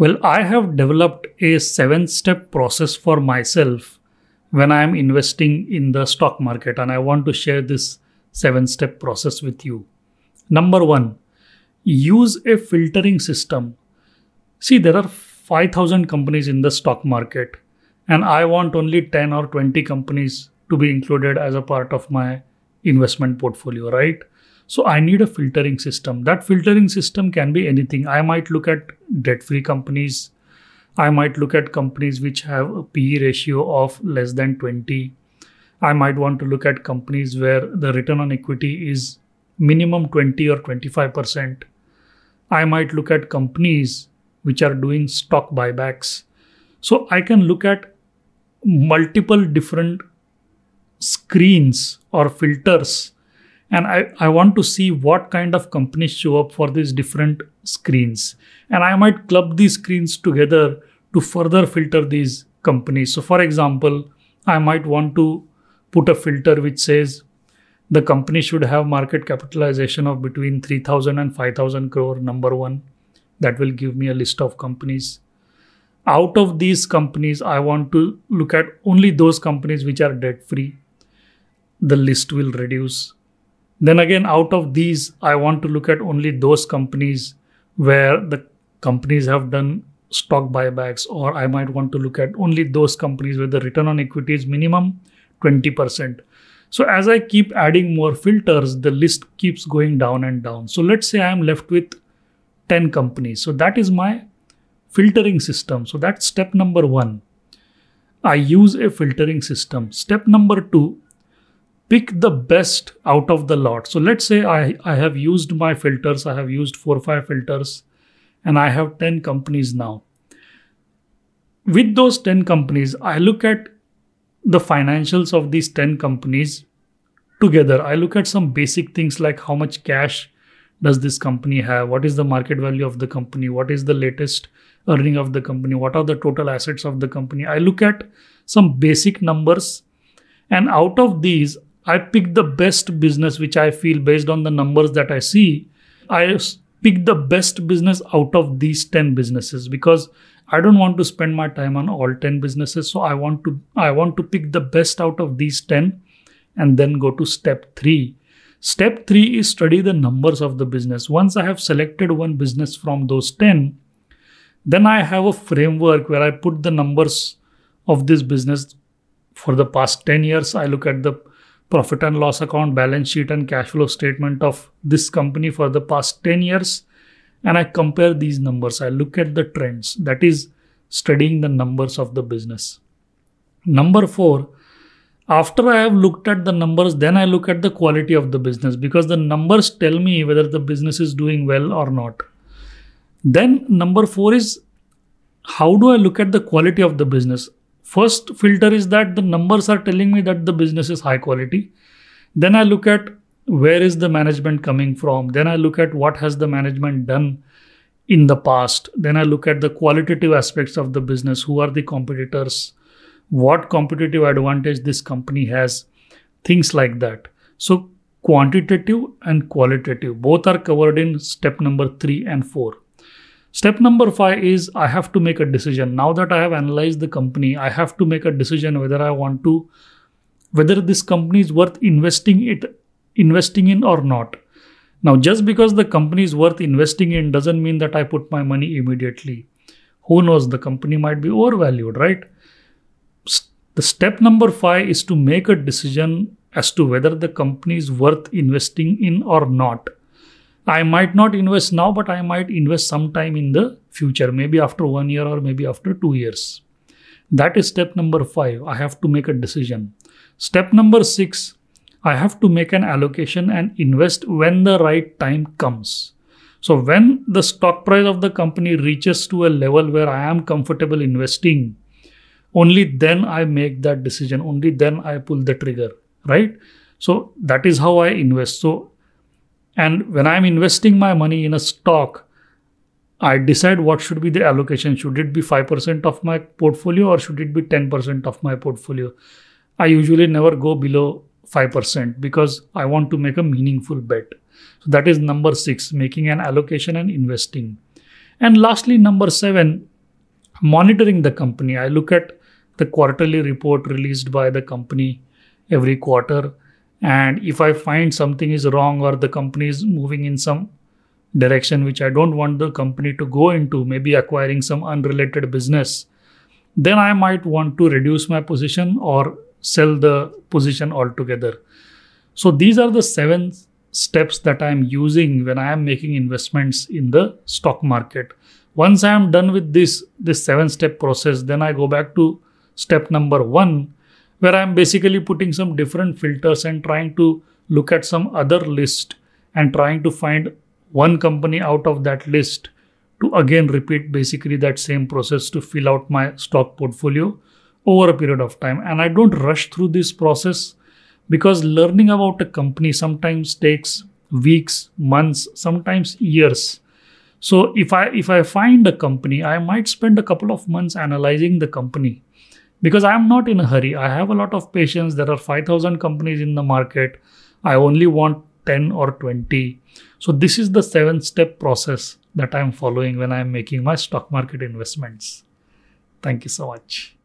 Well, I have developed a seven step process for myself when I am investing in the stock market, and I want to share this seven step process with you. Number one, use a filtering system. See, there are 5,000 companies in the stock market, and I want only 10 or 20 companies to be included as a part of my investment portfolio, right? So I need a filtering system. That filtering system can be anything. I might look at debt free companies. I might look at companies which have a PE ratio of less than 20. I might want to look at companies where the return on equity is minimum 20 or 25%. I might look at companies which are doing stock buybacks. So I can look at multiple different screens or filters and I, I want to see what kind of companies show up for these different screens. And i might club these screens together to further filter these companies. So for example i might want to put a filter which says the company should have market capitalization of between 3000 and 5000 crore number 1 that will give me a list of companies. Out of these companies i want to look at only those companies which are debt free the list will reduce then again, out of these, I want to look at only those companies where the companies have done stock buybacks, or I might want to look at only those companies where the return on equity is minimum 20%. So as I keep adding more filters, the list keeps going down and down. So let's say I am left with 10 companies. So that is my filtering system. So that's step number one. I use a filtering system. Step number two, pick the best out of the lot. So let's say I, I have used my filters, I have used four or five filters, and I have 10 companies now. With those 10 companies, I look at the financials of these 10 companies together. I look at some basic things like how much cash does this company have, what is the market value of the company, what is the latest earning of the company, what are the total assets of the company. I look at some basic numbers and out of these I pick the best business which I feel based on the numbers that I see. I pick the best business out of these 10 businesses because I don't want to spend my time on all 10 businesses. So I want to I want to pick the best out of these 10 and then go to step 3. Step 3 is study the numbers of the business. Once I have selected one business from those 10, then I have a framework where I put the numbers of this business for the past 10 years. I look at the profit and loss account, balance sheet, and cash flow statement of this company for the past 10 years. And I compare these numbers. I look at the trends. That is studying the numbers of the business. Number four, after I have looked at the numbers, then I look at the quality of the business because the numbers tell me whether the business is doing well or not. Then, number four is how do I look at the quality of the business? First filter is that the numbers are telling me that the business is high quality. Then I look at where is the management coming from. Then I look at what has the management done in the past. Then I look at the qualitative aspects of the business. Who are the competitors? What competitive advantage this company has? Things like that. So quantitative and qualitative both are covered in step number 3 and 4 Step number five is I have to make a decision. Now that I have analyzed the company, I have to make a decision whether I want to, whether this company is worth investing it, investing in or not. Now, just because the company is worth investing in doesn't mean that I put my money immediately. Who knows? The company might be overvalued, right? The step number five is to make a decision as to whether the company is worth investing in or not. I might not invest now, but I might invest sometime in the future, maybe after one year or maybe after two years. That is step number five. I have to make a decision. Step number six, I have to make an allocation and invest when the right time comes. So, when the stock price of the company reaches to a level where I am comfortable investing, only then I make that decision, only then I pull the trigger, right? So, that is how I invest. So, and when I'm investing my money in a stock, I decide what should be the allocation. Should it be 5% of my portfolio or should it be 10% of my portfolio? I usually never go below 5% because I want to make a meaningful bet. So that is number six, making an allocation and investing. And lastly, number seven, monitoring the company. I look at the quarterly report released by the company every quarter. And if I find something is wrong or the company is moving in some direction which I don't want the company to go into, maybe acquiring some unrelated business, then I might want to reduce my position or sell the position altogether. So these are the seven steps that I am using when I am making investments in the stock market. Once I am done with this this seven step process, then I go back to step number 1 where I am basically putting some different filters and trying to look at some other list and trying to find one company out of that list to again repeat basically that same process to fill out my stock portfolio over a period of time. And I don't rush through this process because learning about a company sometimes takes weeks, months, sometimes years. So if I if I find a company, I might spend a couple of months analyzing the company because I am not in a hurry. I have a lot of patience. There are 5000 companies in the market. I only want 10 or 20. So this is the seven step process that I'm following when I'm making my stock market investments. Thank you so much.